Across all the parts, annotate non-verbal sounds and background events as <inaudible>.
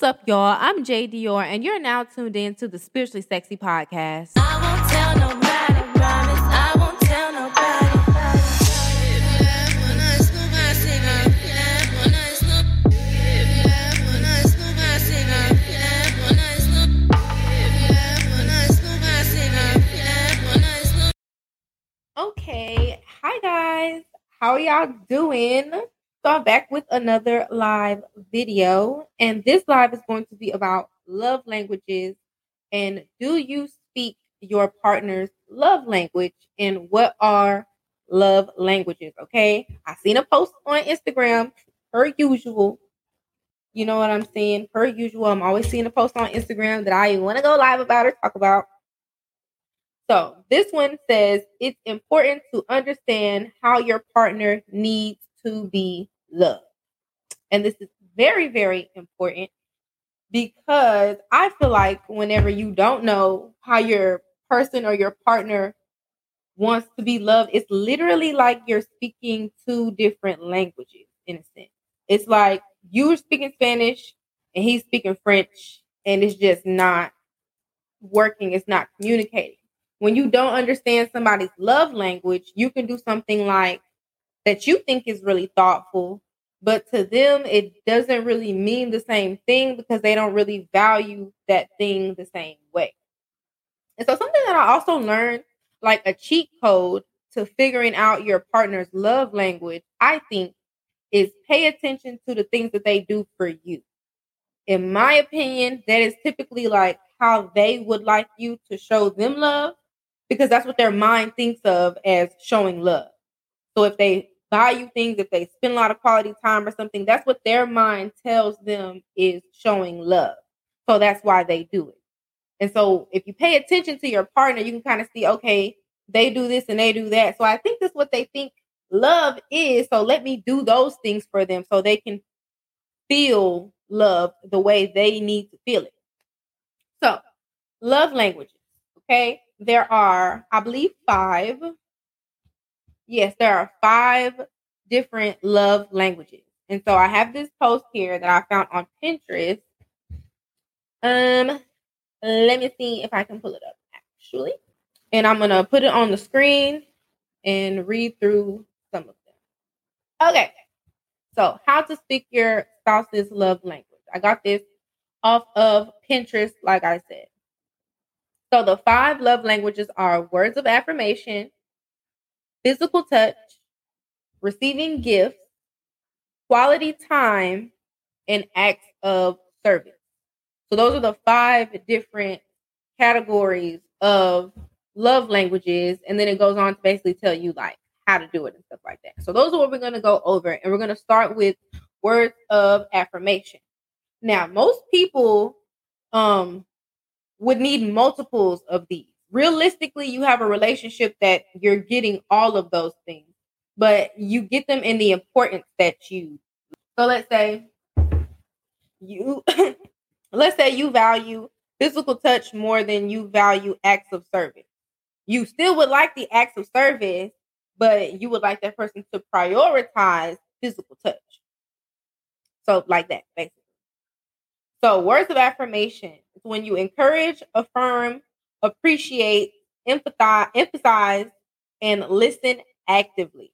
What's up, y'all? I'm Jay Dior, and you're now tuned in to the Spiritually Sexy Podcast. I won't tell nobody, promise I won't tell nobody. Okay, hi guys. How are y'all doing? So I'm back with another live video, and this live is going to be about love languages and do you speak your partner's love language and what are love languages? Okay, I seen a post on Instagram per usual. You know what I'm saying? Per usual, I'm always seeing a post on Instagram that I want to go live about or talk about. So this one says it's important to understand how your partner needs to be loved. And this is very, very important because I feel like whenever you don't know how your person or your partner wants to be loved, it's literally like you're speaking two different languages in a sense. It's like you're speaking Spanish and he's speaking French, and it's just not working, it's not communicating when you don't understand somebody's love language, you can do something like that you think is really thoughtful, but to them, it doesn't really mean the same thing because they don't really value that thing the same way. And so, something that I also learned, like a cheat code to figuring out your partner's love language, I think, is pay attention to the things that they do for you. In my opinion, that is typically like how they would like you to show them love because that's what their mind thinks of as showing love. So if they buy you things, if they spend a lot of quality time or something, that's what their mind tells them is showing love. So that's why they do it. And so if you pay attention to your partner, you can kind of see, okay, they do this and they do that. So I think that's what they think love is. So let me do those things for them so they can feel love the way they need to feel it. So, love languages, okay? there are, I believe, five. Yes, there are five different love languages. And so I have this post here that I found on Pinterest. Um, let me see if I can pull it up actually. And I'm gonna put it on the screen and read through some of them. Okay. So how to speak your spouse's love language. I got this off of Pinterest, like I said. So the five love languages are words of affirmation, physical touch, receiving gifts, quality time, and acts of service. So those are the five different categories of love languages. And then it goes on to basically tell you like how to do it and stuff like that. So those are what we're going to go over. And we're going to start with words of affirmation. Now, most people um would need multiples of these. Realistically, you have a relationship that you're getting all of those things, but you get them in the importance that you. So let's say you <laughs> let's say you value physical touch more than you value acts of service. You still would like the acts of service, but you would like that person to prioritize physical touch. So like that, basically. So words of affirmation is when you encourage, affirm, appreciate, empathize, emphasize, and listen actively.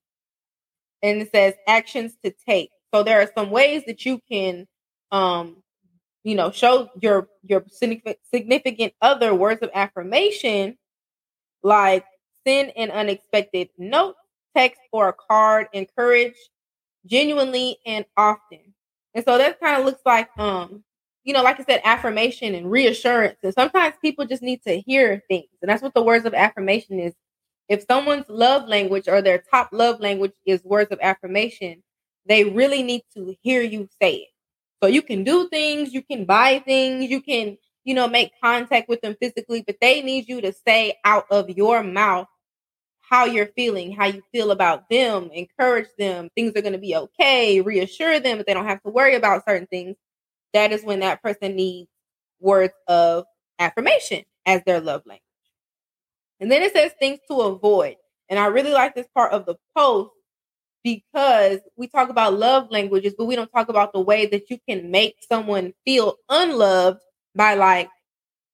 And it says actions to take. So there are some ways that you can um you know show your your significant other words of affirmation like send an unexpected note, text, or a card, encourage genuinely and often. And so that kind of looks like um you know, like I said, affirmation and reassurance. And sometimes people just need to hear things. And that's what the words of affirmation is. If someone's love language or their top love language is words of affirmation, they really need to hear you say it. So you can do things, you can buy things, you can, you know, make contact with them physically, but they need you to say out of your mouth how you're feeling, how you feel about them, encourage them, things are going to be okay, reassure them that they don't have to worry about certain things that is when that person needs words of affirmation as their love language. And then it says things to avoid. And I really like this part of the post because we talk about love languages, but we don't talk about the way that you can make someone feel unloved by like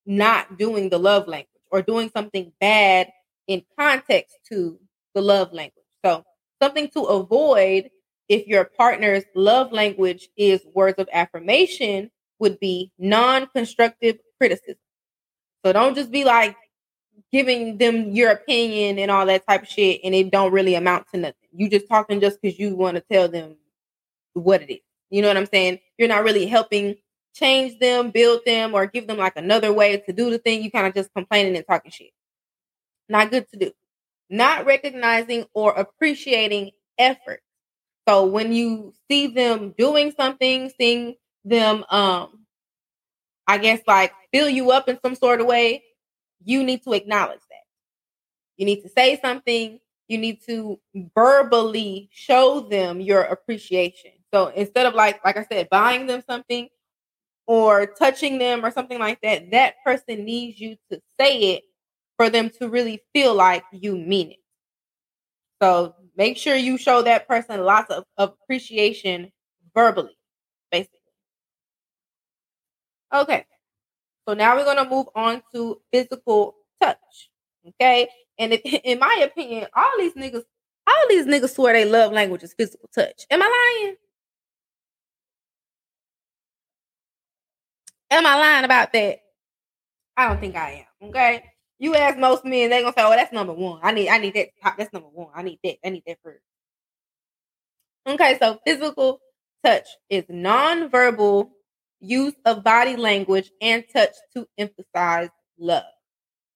not doing the love language or doing something bad in context to the love language. So, something to avoid if your partner's love language is words of affirmation would be non constructive criticism. So, don't just be like giving them your opinion and all that type of shit and it don't really amount to nothing. You just talking just because you want to tell them what it is. You know what I'm saying? You're not really helping change them, build them, or give them like another way to do the thing. You kind of just complaining and talking shit. Not good to do. Not recognizing or appreciating effort. So when you see them doing something, seeing them um I guess like fill you up in some sort of way, you need to acknowledge that. You need to say something. You need to verbally show them your appreciation. So instead of like, like I said, buying them something or touching them or something like that, that person needs you to say it for them to really feel like you mean it. So make sure you show that person lots of, of appreciation verbally, basically. Okay. So now we're gonna move on to physical touch. Okay. And if, <laughs> in my opinion, all these niggas, all these niggas swear they love language is physical touch. Am I lying? Am I lying about that? I don't think I am. Okay. You ask most men, they're gonna say, "Oh, that's number one. I need, I need that. That's number one. I need that. I need that first. Okay, so physical touch is nonverbal use of body language and touch to emphasize love.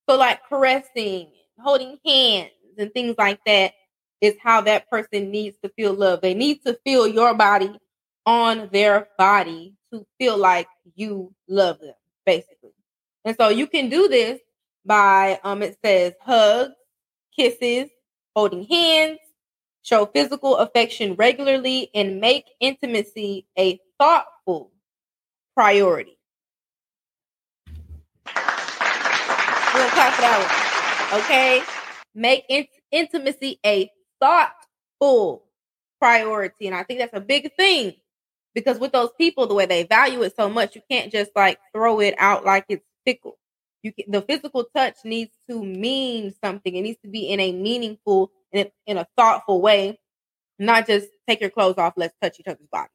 So, like caressing, holding hands, and things like that is how that person needs to feel love. They need to feel your body on their body to feel like you love them, basically. And so you can do this by um it says hugs, kisses, holding hands, show physical affection regularly, and make intimacy a thoughtful priority. Gonna clap for that one. Okay. Make in- intimacy a thoughtful priority. And I think that's a big thing because with those people, the way they value it so much, you can't just like throw it out like it's fickle. You can, the physical touch needs to mean something. It needs to be in a meaningful in a, in a thoughtful way, not just take your clothes off, let's touch each other's bodies.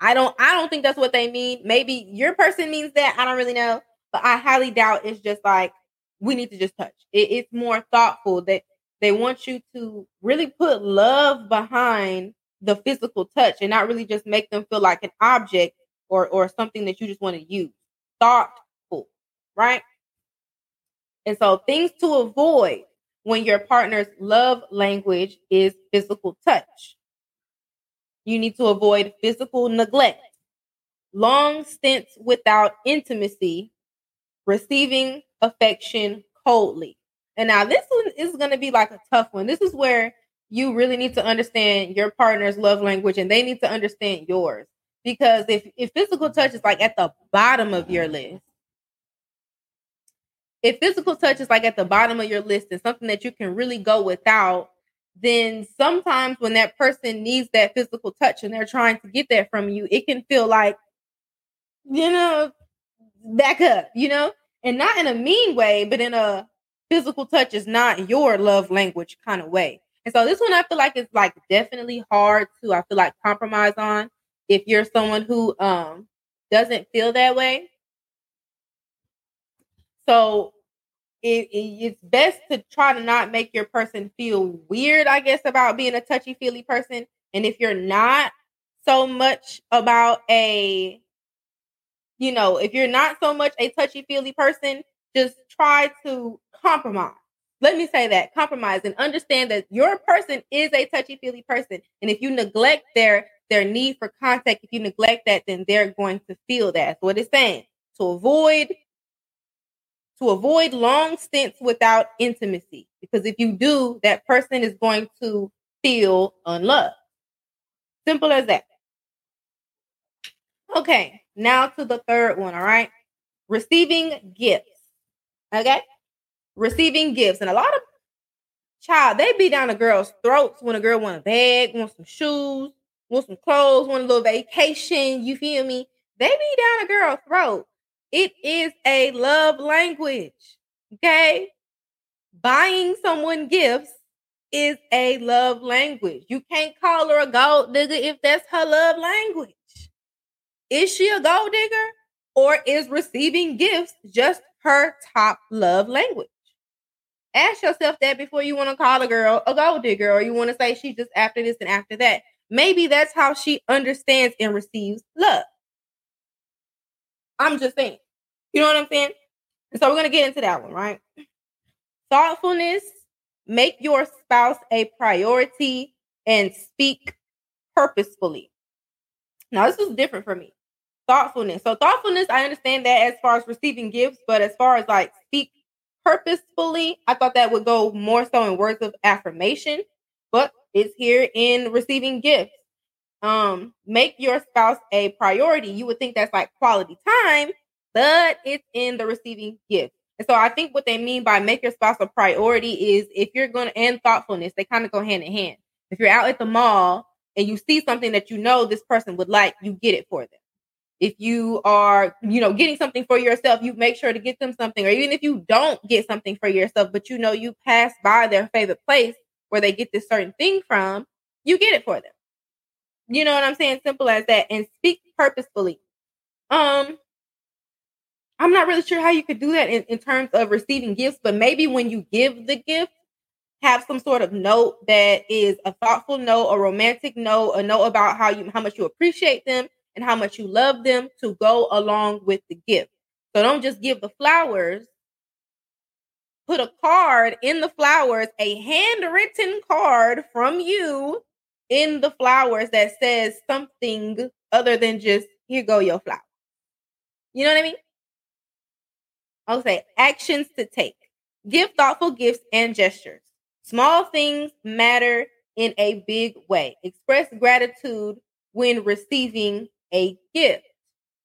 I don't I don't think that's what they mean. Maybe your person means that. I don't really know, but I highly doubt it's just like we need to just touch. It, it's more thoughtful that they want you to really put love behind the physical touch and not really just make them feel like an object or or something that you just want to use. Thoughtful, right? And so things to avoid when your partner's love language is physical touch. You need to avoid physical neglect, long stints without intimacy, receiving affection coldly. And now this one is going to be like a tough one. This is where you really need to understand your partner's love language and they need to understand yours. Because if, if physical touch is like at the bottom of your list, if physical touch is like at the bottom of your list and something that you can really go without, then sometimes when that person needs that physical touch and they're trying to get that from you, it can feel like, you know, back up, you know, and not in a mean way, but in a physical touch is not your love language kind of way. And so this one I feel like it's like definitely hard to I feel like compromise on if you're someone who um doesn't feel that way. So it, it- it's best to try to not make your person feel weird, I guess, about being a touchy feely person. And if you're not so much about a, you know, if you're not so much a touchy feely person, just try to compromise. Let me say that compromise and understand that your person is a touchy feely person. And if you neglect their their need for contact, if you neglect that, then they're going to feel that. That's what it's saying. To avoid to avoid long stints without intimacy. Because if you do, that person is going to feel unloved. Simple as that. Okay, now to the third one, all right? Receiving gifts. Okay? Receiving gifts. And a lot of child, they be down a girl's throats when a girl want a bag, want some shoes, want some clothes, want a little vacation. You feel me? They be down a girl's throat. It is a love language. Okay. Buying someone gifts is a love language. You can't call her a gold digger if that's her love language. Is she a gold digger or is receiving gifts just her top love language? Ask yourself that before you want to call a girl a gold digger or you want to say she's just after this and after that. Maybe that's how she understands and receives love. I'm just saying. You know what I'm saying? And so we're going to get into that one, right? Thoughtfulness, make your spouse a priority and speak purposefully. Now, this is different for me. Thoughtfulness. So, thoughtfulness, I understand that as far as receiving gifts, but as far as like speak purposefully, I thought that would go more so in words of affirmation, but it's here in receiving gifts. Um, make your spouse a priority. You would think that's like quality time, but it's in the receiving gift. And so I think what they mean by make your spouse a priority is if you're going to, and thoughtfulness, they kind of go hand in hand. If you're out at the mall and you see something that you know this person would like, you get it for them. If you are, you know, getting something for yourself, you make sure to get them something. Or even if you don't get something for yourself, but you know you pass by their favorite place where they get this certain thing from, you get it for them. You know what I'm saying? Simple as that. And speak purposefully. Um, I'm not really sure how you could do that in, in terms of receiving gifts, but maybe when you give the gift, have some sort of note that is a thoughtful note, a romantic note, a note about how you how much you appreciate them and how much you love them to go along with the gift. So don't just give the flowers. Put a card in the flowers, a handwritten card from you in the flowers that says something other than just here go your flower. You know what I mean? I'll say actions to take. Give thoughtful gifts and gestures. Small things matter in a big way. Express gratitude when receiving a gift.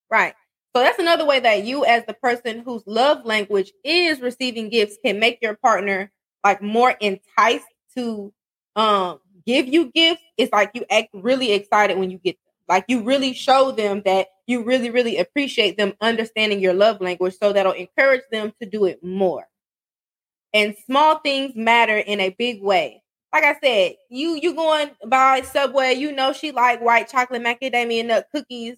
Right. So that's another way that you, as the person whose love language is receiving gifts, can make your partner like more enticed to um give you gifts. It's like you act really excited when you get them. like you really show them that you really, really appreciate them understanding your love language. So that'll encourage them to do it more. And small things matter in a big way. Like I said, you you going by Subway, you know she like white chocolate macadamia nut cookies.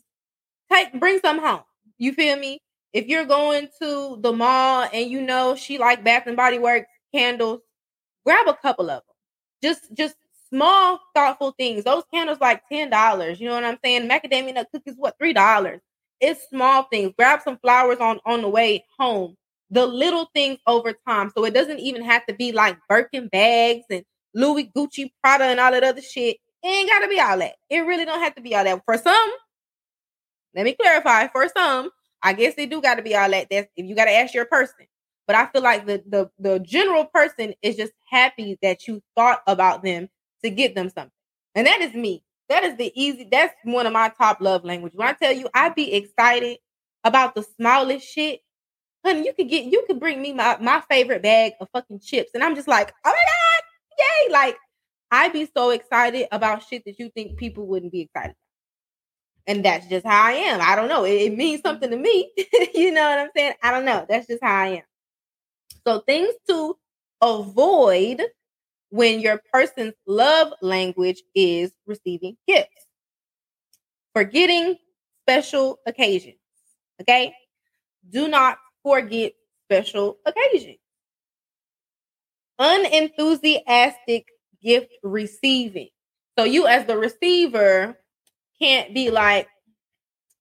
Take bring some home. You feel me? If you're going to the mall and you know she like Bath and Body Works candles, grab a couple of them. Just just small, thoughtful things. Those candles like ten dollars. You know what I'm saying? Macadamia nut cookies, what three dollars? It's small things. Grab some flowers on on the way home. The little things over time. So it doesn't even have to be like Birkin bags and Louis Gucci Prada and all that other shit. It ain't gotta be all that. It really don't have to be all that. For some, let me clarify. For some, I guess they do gotta be all that. That's if you gotta ask your person. But I feel like the the the general person is just happy that you thought about them to get them something. And that is me. That is the easy, that's one of my top love languages. When I tell you I'd be excited about the smallest shit, honey, you could get you could bring me my, my favorite bag of fucking chips. And I'm just like, oh my God, yay. Like I'd be so excited about shit that you think people wouldn't be excited about. And that's just how I am. I don't know. It, it means something to me. <laughs> you know what I'm saying? I don't know. That's just how I am. So things to avoid when your person's love language is receiving gifts. Forgetting special occasions. Okay. Do not forget special occasions. Unenthusiastic gift receiving. So you, as the receiver, can't be like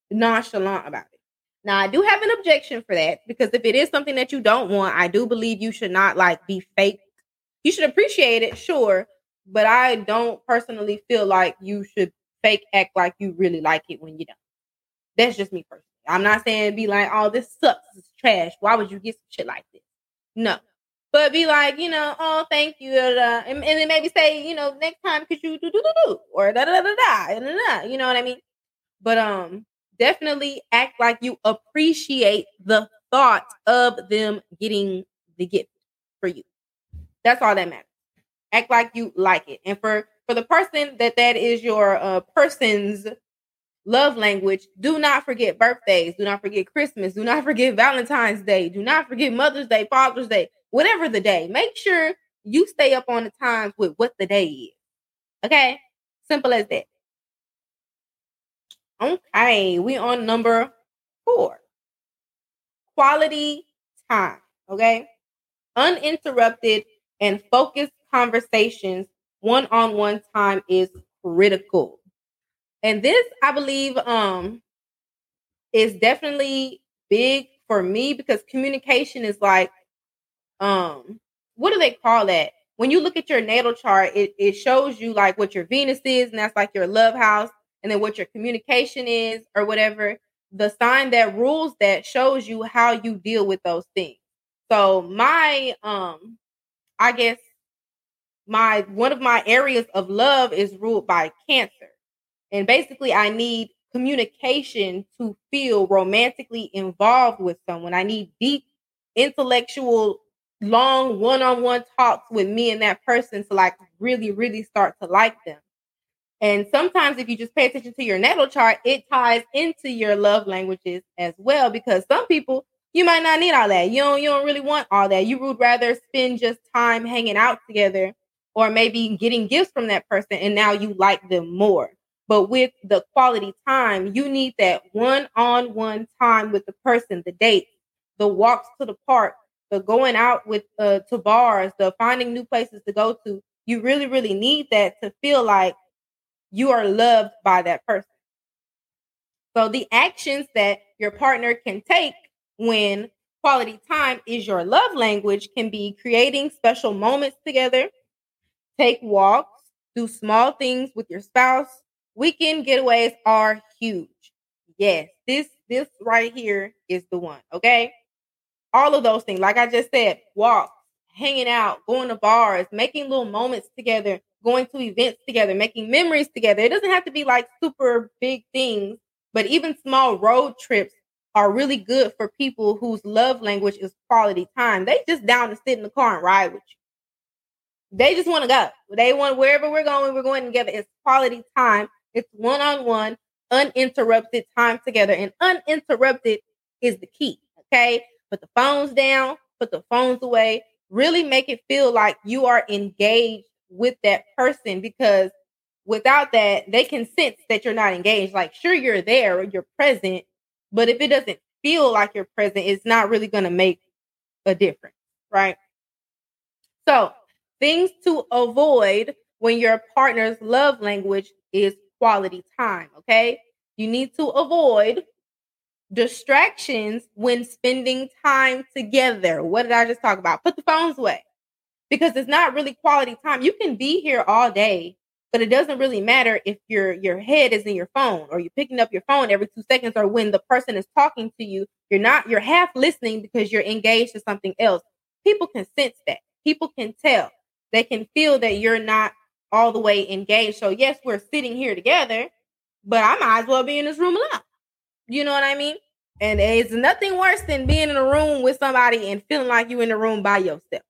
nonchalant about it. Now, I do have an objection for that because if it is something that you don't want, I do believe you should not like be fake you should appreciate it, sure, but I don't personally feel like you should fake act like you really like it when you don't. That's just me personally. I'm not saying be like, oh, this sucks, it's trash. Why would you get some shit like this? No. But be like, you know, oh, thank you. And, and then maybe say, you know, next time could you do do do do or da da da da da. You know what I mean? But um, definitely act like you appreciate the thought of them getting the gift for you. That's all that matters. Act like you like it. And for for the person that that is your uh, person's love language, do not forget birthdays. Do not forget Christmas. Do not <laughs> forget Valentine's Day. Do not forget Mother's Day, Father's Day, whatever the day. Make sure you stay up on the times with what the day is. Okay? Simple as that. Okay, we on number four. Quality time. Okay. Uninterrupted and focused conversations, one on one time is critical. And this, I believe, um, is definitely big for me because communication is like, um, what do they call that? When you look at your natal chart, it, it shows you like what your Venus is, and that's like your love house, and then what your communication is, or whatever. The sign that rules that shows you how you deal with those things. So my um I guess my one of my areas of love is ruled by cancer. And basically I need communication to feel romantically involved with someone. I need deep intellectual long one-on-one talks with me and that person to like really really start to like them. And sometimes if you just pay attention to your natal chart, it ties into your love languages as well because some people you might not need all that. You don't you don't really want all that. You would rather spend just time hanging out together or maybe getting gifts from that person and now you like them more. But with the quality time, you need that one-on-one time with the person, the date, the walks to the park, the going out with uh to bars, the finding new places to go to. You really really need that to feel like you are loved by that person. So the actions that your partner can take when quality time is your love language can be creating special moments together, take walks, do small things with your spouse. Weekend getaways are huge. Yes, this this right here is the one, okay? All of those things, like I just said, walks, hanging out, going to bars, making little moments together, going to events together, making memories together. It doesn't have to be like super big things, but even small road trips are really good for people whose love language is quality time. They just down to sit in the car and ride with you. They just want to go. They want wherever we're going, we're going together. It's quality time. It's one on one, uninterrupted time together. And uninterrupted is the key. Okay. Put the phones down, put the phones away. Really make it feel like you are engaged with that person because without that, they can sense that you're not engaged. Like, sure, you're there, you're present, but if it doesn't feel like you're present, it's not really going to make a difference, right? So, things to avoid when your partner's love language is quality time, okay? You need to avoid distractions when spending time together. What did I just talk about? Put the phones away because it's not really quality time. You can be here all day but it doesn't really matter if your your head is in your phone or you're picking up your phone every two seconds or when the person is talking to you you're not you're half listening because you're engaged to something else. People can sense that. People can tell. They can feel that you're not all the way engaged. So yes we're sitting here together but i might as well be in this room alone. You know what i mean? And it's nothing worse than being in a room with somebody and feeling like you're in a room by yourself.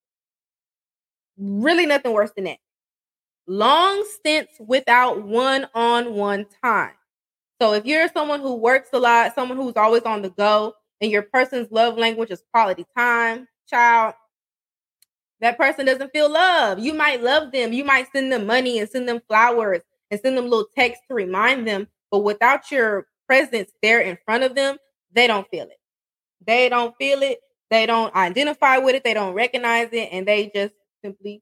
Really nothing worse than that long stints without one on one time. So if you're someone who works a lot, someone who's always on the go, and your person's love language is quality time, child, that person doesn't feel love. You might love them. You might send them money and send them flowers and send them little texts to remind them. But without your presence there in front of them, they don't feel it. They don't feel it. They don't identify with it. They don't recognize it. And they just simply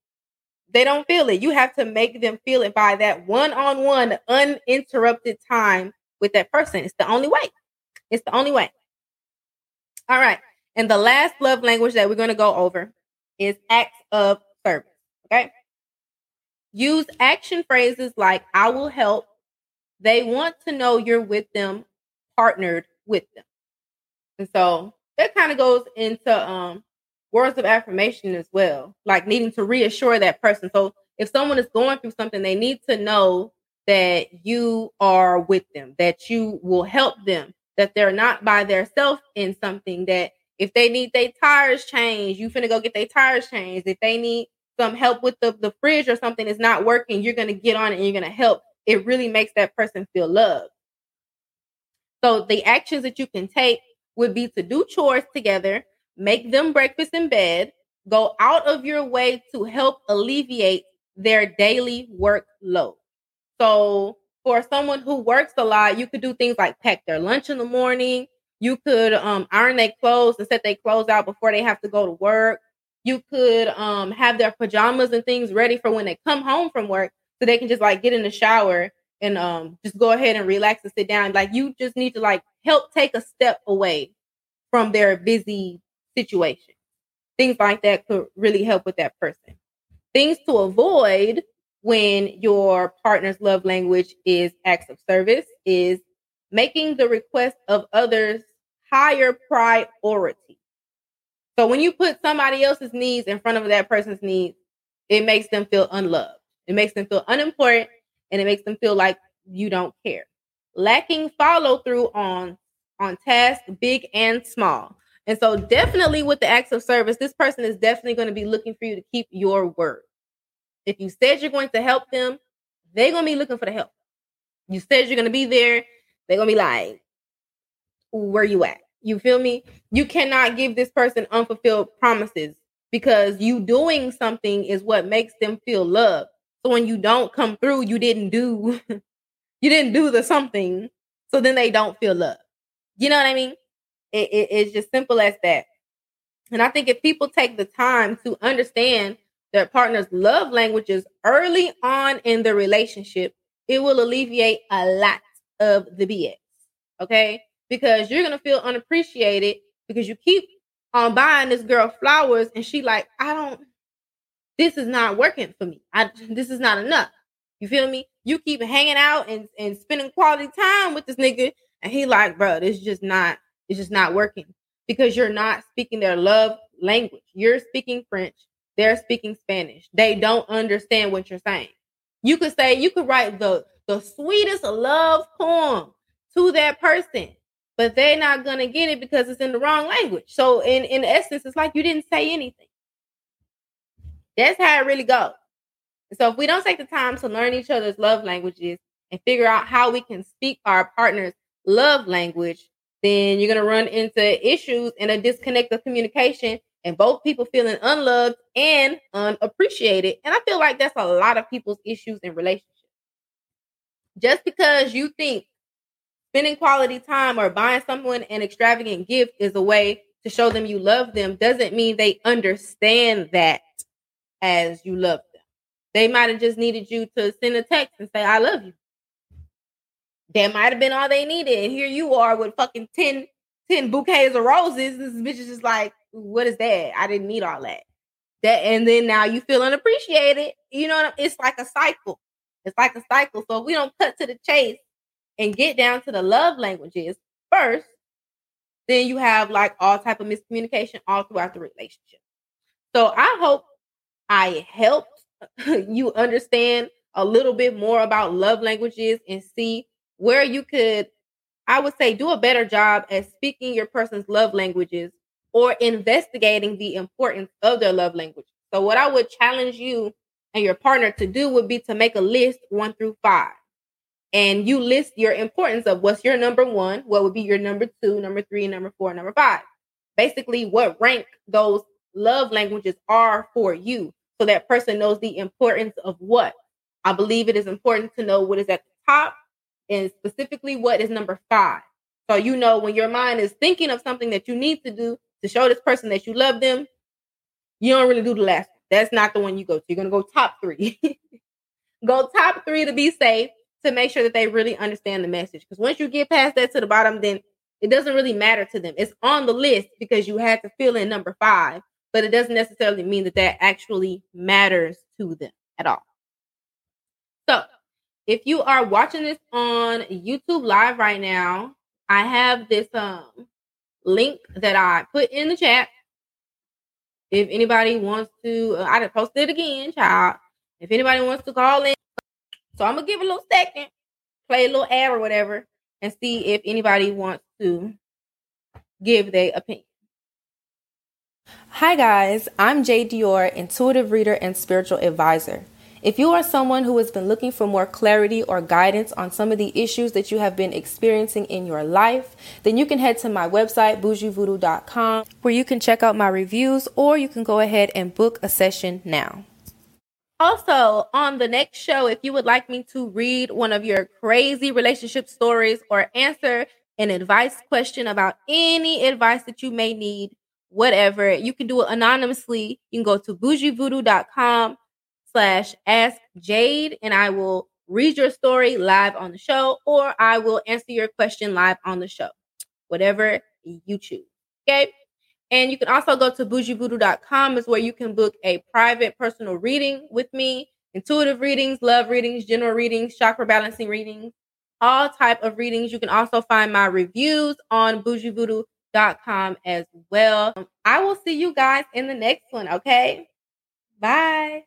they don't feel it. You have to make them feel it by that one on one, uninterrupted time with that person. It's the only way. It's the only way. All right. And the last love language that we're going to go over is acts of service. Okay. Use action phrases like I will help. They want to know you're with them, partnered with them. And so that kind of goes into um words of affirmation as well, like needing to reassure that person. So if someone is going through something, they need to know that you are with them, that you will help them, that they're not by themselves in something that if they need their tires changed, you finna go get their tires changed. If they need some help with the, the fridge or something is not working, you're gonna get on it and you're gonna help. It really makes that person feel loved. So the actions that you can take would be to do chores together, make them breakfast in bed, go out of your way to help alleviate their daily workload. So for someone who works a lot, you could do things like pack their lunch in the morning. You could um, iron their clothes and set their clothes out before they have to go to work. You could um, have their pajamas and things ready for when they come home from work so they can just like get in the shower and um, just go ahead and relax and sit down. Like you just need to like help take a step away from their busy situation. Things like that could really help with that person. Things to avoid when your partner's love language is acts of service is making the request of others higher priority. So when you put somebody else's needs in front of that person's needs, it makes them feel unloved. It makes them feel unimportant and it makes them feel like you don't care. Lacking follow through on on tasks big and small. And so definitely with the acts of service, this person is definitely going to be looking for you to keep your word. If you said you're going to help them, they're going to be looking for the help. You said you're going to be there, they're going to be like, where you at? You feel me? You cannot give this person unfulfilled promises because you doing something is what makes them feel love. So when you don't come through, you didn't do <laughs> you didn't do the something. So then they don't feel love. You know what I mean? It, it, it's just simple as that. And I think if people take the time to understand their partner's love languages early on in the relationship, it will alleviate a lot of the BS. Okay? Because you're gonna feel unappreciated because you keep on buying this girl flowers and she like, I don't this is not working for me. I <laughs> this is not enough. You feel me? You keep hanging out and, and spending quality time with this nigga, and he like, bro, this is just not, it's just not working because you're not speaking their love language. You're speaking French, they're speaking Spanish. They don't understand what you're saying. You could say, you could write the the sweetest love poem to that person, but they're not gonna get it because it's in the wrong language. So in in essence, it's like you didn't say anything. That's how it really goes. So if we don't take the time to learn each other's love languages and figure out how we can speak our partner's love language, then you're going to run into issues and a disconnect of communication and both people feeling unloved and unappreciated. And I feel like that's a lot of people's issues in relationships. Just because you think spending quality time or buying someone an extravagant gift is a way to show them you love them doesn't mean they understand that as you love them. They might have just needed you to send a text and say, I love you. That might have been all they needed. And here you are with fucking 10, 10 bouquets of roses. This bitch is just like, what is that? I didn't need all that. That and then now you feel unappreciated. You know, it's like a cycle. It's like a cycle. So if we don't cut to the chase and get down to the love languages first, then you have like all type of miscommunication all throughout the relationship. So I hope I helped <laughs> you understand a little bit more about love languages and see where you could, I would say, do a better job at speaking your person's love languages or investigating the importance of their love language. So, what I would challenge you and your partner to do would be to make a list one through five. And you list your importance of what's your number one, what would be your number two, number three, number four, number five. Basically, what rank those love languages are for you so that person knows the importance of what. I believe it is important to know what is at the top and specifically what is number five. So you know when your mind is thinking of something that you need to do to show this person that you love them, you don't really do the last one. That's not the one you go to. You're gonna go top three. <laughs> go top three to be safe to make sure that they really understand the message. Because once you get past that to the bottom, then it doesn't really matter to them. It's on the list because you had to fill in number five but it doesn't necessarily mean that that actually matters to them at all. If you are watching this on YouTube live right now, I have this um link that I put in the chat. If anybody wants to, uh, I posted it again, child. If anybody wants to call in, so I'm gonna give a little second, play a little ad or whatever, and see if anybody wants to give their opinion. Hi, guys. I'm Jay Dior, intuitive reader and spiritual advisor. If you are someone who has been looking for more clarity or guidance on some of the issues that you have been experiencing in your life, then you can head to my website, boujievodou.com, where you can check out my reviews or you can go ahead and book a session now. Also, on the next show, if you would like me to read one of your crazy relationship stories or answer an advice question about any advice that you may need, whatever, you can do it anonymously. You can go to boujievodou.com slash ask Jade and I will read your story live on the show or I will answer your question live on the show. Whatever you choose. Okay. And you can also go to boujievodou.com is where you can book a private personal reading with me, intuitive readings, love readings, general readings, chakra balancing readings, all type of readings. You can also find my reviews on boujievodou.com as well. I will see you guys in the next one, okay? Bye.